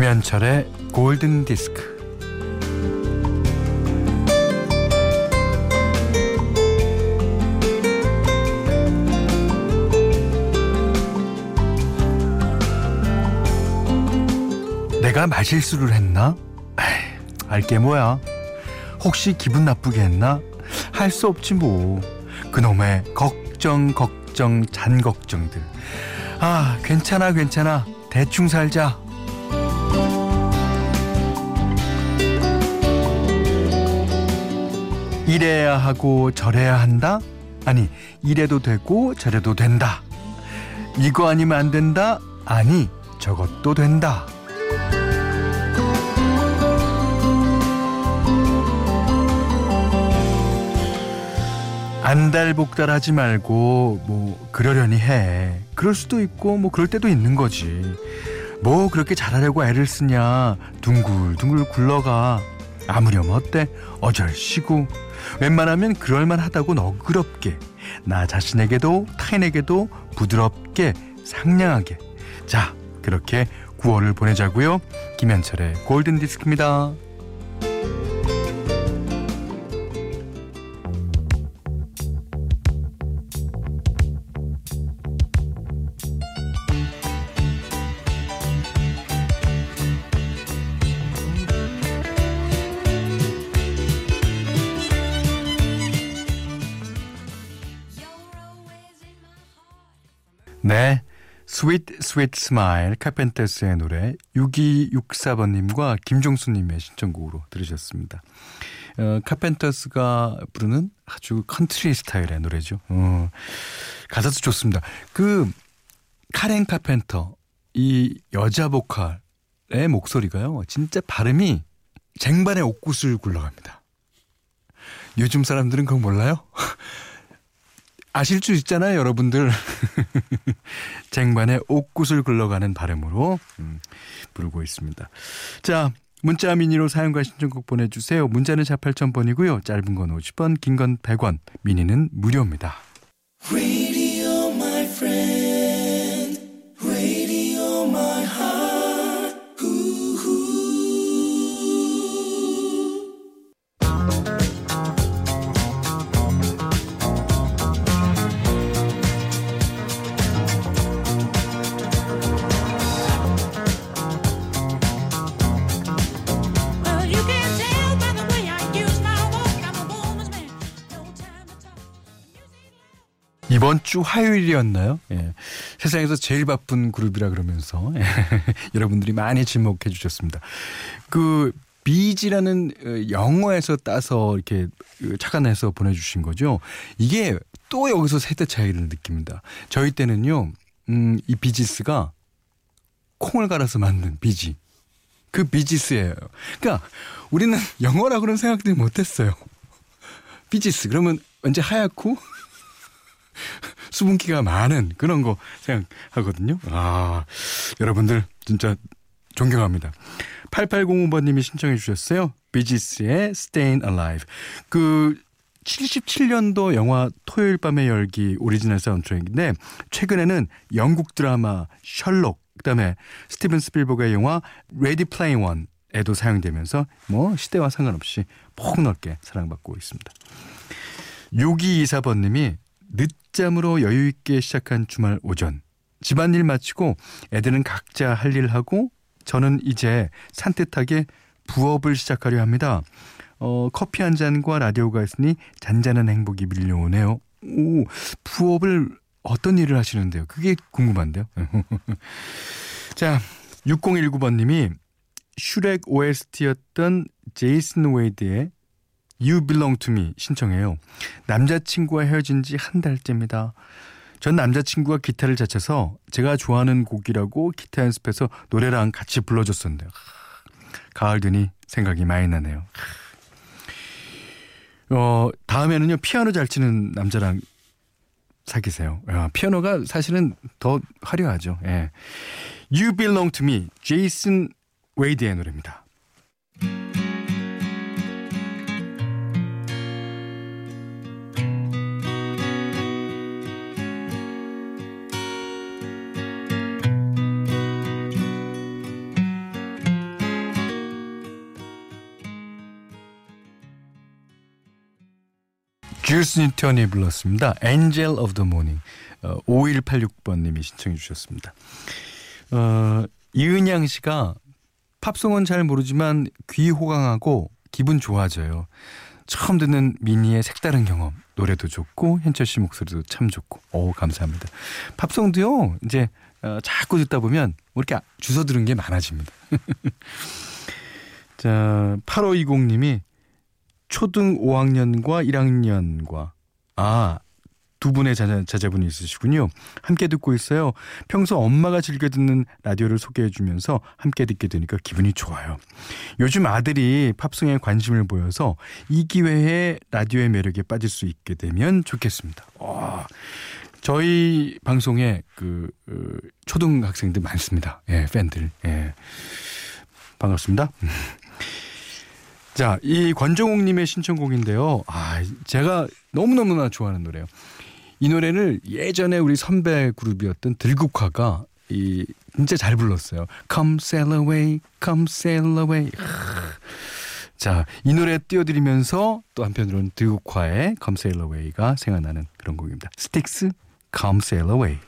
김현철의 골든 디스크. 내가 말실수를 했나? 알게 뭐야. 혹시 기분 나쁘게 했나? 할 수 없지 뭐. 그놈의 걱정 걱정 잔 걱정들. 아 괜찮아 괜찮아 대충 살자. 이래야 하고 저래야 한다? 아니 이래도 되고 저래도 된다. 이거 아니면 안 된다? 아니 저것도 된다. 안달복달하지 말고 뭐 그러려니 해. 그럴 수도 있고 뭐 그럴 때도 있는 거지. 뭐 그렇게 잘하려고 애를 쓰냐. 둥글둥글 굴러가. 아무렴 어때? 어절쉬고 웬만하면 그럴만하다고 너그럽게 나 자신에게도 타인에게도 부드럽게 상냥하게 자 그렇게 9월을 보내자고요. 김현철의 골든 디스크입니다. 네. Sweet Sweet Smile 카펜터스의 노래 6264번님과 김종수님의 신청곡으로 들으셨습니다. 어, 카펜터스가 부르는 아주 컨트리 스타일의 노래죠. 어, 가사도 좋습니다. 그 카렌 카펜터 이 여자 보컬의 목소리가요. 진짜 발음이 쟁반에 옥구슬 굴러갑니다. 요즘 사람들은 그거 몰라요? 아실 수 있잖아요, 여러분들. 쟁반에 옥구슬 굴러가는 발음으로 음, 부르고 있습니다. 자, 문자 미니로 사용과 신청곡 보내주세요. 문자는 4 8,000번이고요. 짧은 건 50원, 긴 건 100원, 미니는 무료입니다. 이번 주 화요일이었나요? 예. 세상에서 제일 바쁜 그룹이라 그러면서 예. 여러분들이 많이 지목해 주셨습니다. 그 비지라는 어, 영어에서 따서 이렇게 그 착안해서 보내주신 거죠. 이게 또 여기서 세대 차이를 느낍니다. 저희 때는요, 음, 이 비지스가 콩을 갈아서 만든 비지. 그 비지스예요. 그러니까 우리는 영어라고는 생각도 못했어요. 비지스 그러면 왠지 하얗고 수분기가 많은 그런 거 생각하거든요. 아, 여러분들 진짜 존경합니다. 8805번님이 신청해 주셨어요. 비지스의 Staying Alive. 그 77년도 영화 토요일 밤의 열기 오리지널 사운드트랙인데 최근에는 영국 드라마 셜록 그다음에 스티븐 스필버그의 영화 Ready Player One에도 사용되면서 뭐 시대와 상관없이 폭넓게 사랑받고 있습니다. 6224번님이 늦잠으로 여유 있게 시작한 주말 오전. 집안일 마치고 애들은 각자 할 일 하고 저는 이제 산뜻하게 부업을 시작하려 합니다. 어, 커피 한 잔과 라디오가 있으니 잔잔한 행복이 밀려오네요. 오, 부업을 어떤 일을 하시는데요? 그게 궁금한데요. 자, 6019번님이 슈렉 OST였던 제이슨 웨이드의 You Belong to Me 신청해요. 남자친구와 헤어진 지 한 달째입니다. 전 남자친구가 기타를 잘 쳐서 제가 좋아하는 곡이라고 기타 연습해서 노래랑 같이 불러줬었는데요. 가을 되니 생각이 많이 나네요. 어, 다음에는요, 피아노 잘 치는 남자랑 사귀세요. 야, 피아노가 사실은 더 화려하죠. 예. You Belong to Me, 제이슨 웨이드의 노래입니다. 주스 뉴턴이 불렀습니다. Angel of the Morning. 어, 5186번님이 신청해 주셨습니다. 어, 이은양 씨가 팝송은 잘 모르지만 귀 호강하고 기분 좋아져요. 처음 듣는 미니의 색다른 경험. 노래도 좋고 현철 씨 목소리도 참 좋고. 오 감사합니다. 팝송도요. 이제 어, 자꾸 듣다 보면 뭐 이렇게 주워 들은 게 많아집니다. 자 8520님이 초등 5학년과 1학년과 아 두 분의 자녀, 자제분이 있으시군요. 함께 듣고 있어요. 평소 엄마가 즐겨 듣는 라디오를 소개해 주면서 함께 듣게 되니까 기분이 좋아요. 요즘 아들이 팝송에 관심을 보여서 이 기회에 라디오의 매력에 빠질 수 있게 되면 좋겠습니다. 와, 저희 방송에 그, 그 초등학생들 많습니다. 예, 팬들. 예. 반갑습니다. 자, 이 권정욱 님의 신청곡인데요. 아, 제가 너무너무나 좋아하는 노래요. 이 노래를 예전에 우리 선배 그룹이었던 들국화가 이 진짜 잘 불렀어요. Come sail away, come sail away. 자, 이 노래 띄워드리면서 또 한편으로는 들국화의 Come sail away가 생각나는 그런 곡입니다. 스틱스, Come sail away.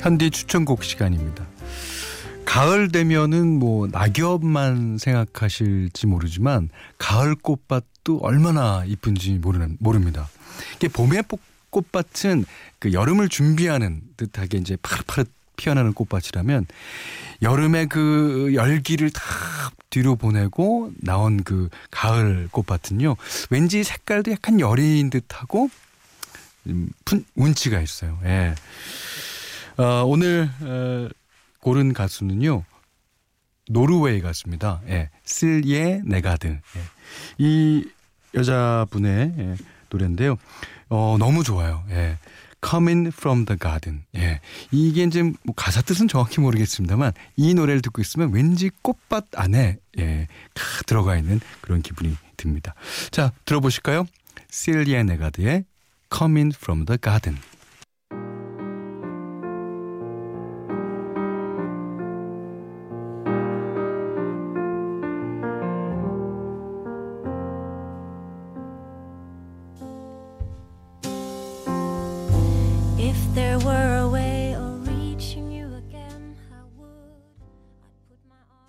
현디 추천곡 시간입니다. 가을 되면은 뭐 낙엽만 생각하실지 모르지만 가을 꽃밭도 얼마나 이쁜지 모르는 모릅니다. 이게 봄의 꽃- 꽃밭은 그 여름을 준비하는 듯하게 이제 파릇파릇 피어나는 꽃밭이라면 여름의 그 열기를 다 뒤로 보내고 나온 그 가을 꽃밭은요 왠지 색깔도 약간 여린 듯하고 음, 푼 운치가 있어요. 예. 어, 오늘 어, 고른 가수는요. 노르웨이 가수입니다. 예. 슬예 네가드. 예. 이 여자분의 예, 노래인데요. 어, 너무 좋아요. 예. Coming from the garden. 예. 이게 이제 뭐 가사 뜻은 정확히 모르겠습니다만 이 노래를 듣고 있으면 왠지 꽃밭 안에 예, 가 들어가 있는 그런 기분이 듭니다. 자, 들어보실까요? 실리아 네가드의 Coming from the garden.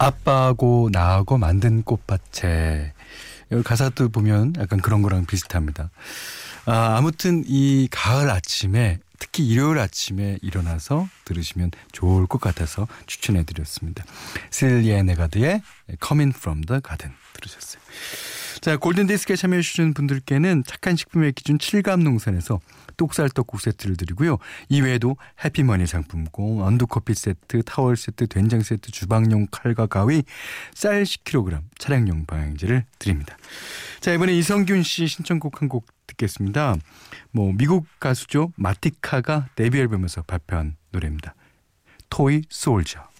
아빠하고 나하고 만든 꽃밭에 여기 가사도 보면 약간 그런 거랑 비슷합니다. 아, 아무튼 이 가을 아침에 특히 일요일 아침에 일어나서 들으시면 좋을 것 같아서 추천해 드렸습니다. 셀리아 네가드의 Coming from the Garden 들으셨어요. 자, 골든디스크에 참여해 주신 분들께는 착한 식품의 기준 7감 농산에서 똑살떡국 세트를 드리고요. 이외에도 해피머니 상품권, 언두커피 세트, 타월 세트, 된장 세트, 주방용 칼과 가위, 쌀 10kg, 차량용 방향제를 드립니다. 자, 이번에 이성균 씨 신청곡 한 곡 듣겠습니다. 뭐 미국 가수죠. 마티카가 데뷔 앨범에서 발표한 노래입니다. 토이 솔저.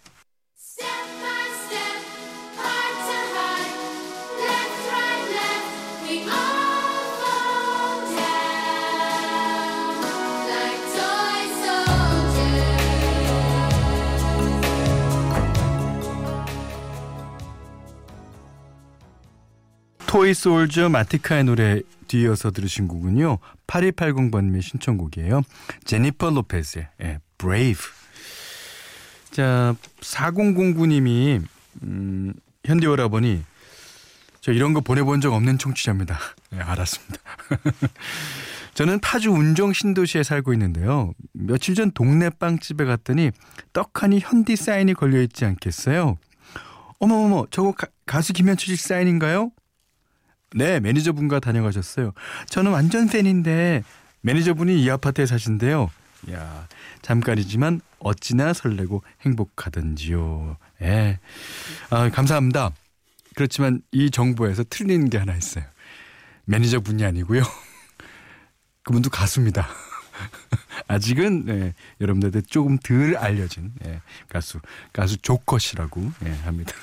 솔저 마티카의 노래 뒤이어서 들으신 곡은요. 8280번님의 신청곡이에요. 제니퍼 로페즈의 예, Brave. 자, 4009님이 음, 현디 오라버니 저 이런 거 보내본 적 없는 청취자입니다. 네, 알았습니다. 저는 파주 운정 신도시에 살고 있는데요. 며칠 전 동네 빵집에 갔더니 떡하니 현디 사인이 걸려 있지 않겠어요? 어머어머, 저거 가, 가수 김현철 씨 사인인가요? 네, 매니저분과 다녀가셨어요. 저는 완전 팬인데 매니저분이 이 아파트에 사신대요. 야, 잠깐이지만 어찌나 설레고 행복하던지요. 예. 아, 감사합니다. 그렇지만 이 정보에서 틀린 게 하나 있어요. 매니저분이 아니고요. 그분도 가수입니다. 아직은 예, 여러분들한테 조금 덜 알려진 예, 가수 가수 조커씨라고 예, 합니다.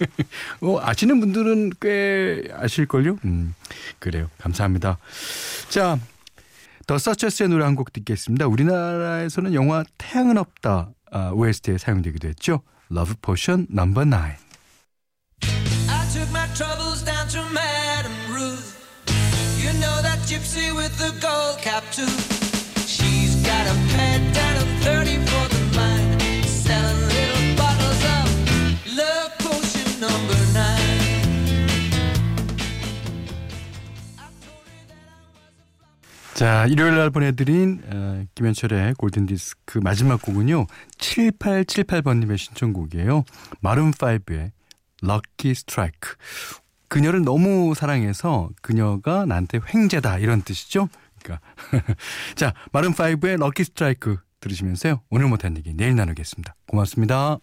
어, 아시는 분들은 꽤 아실걸요? 음, 그래요. 감사합니다. 자, 더 서처스의 노래 한 곡 듣겠습니다. 우리나라에서는 영화 태양은 없다 아, OST에 사용되기도 했죠. Love Potion Number 9. I took my troubles down to Madame Ruth. You know that gypsy with the gold cap too. 자, 일요일 날 보내드린 어, 김현철의 골든디스크 마지막 곡은요. 7878번님의 신청곡이에요. 마룬5의 럭키 스트라이크. 그녀를 너무 사랑해서 그녀가 나한테 횡재다 이런 뜻이죠. 그러니까 자, 마룬5의 럭키 스트라이크 들으시면서요. 오늘 못한 얘기 내일 나누겠습니다. 고맙습니다.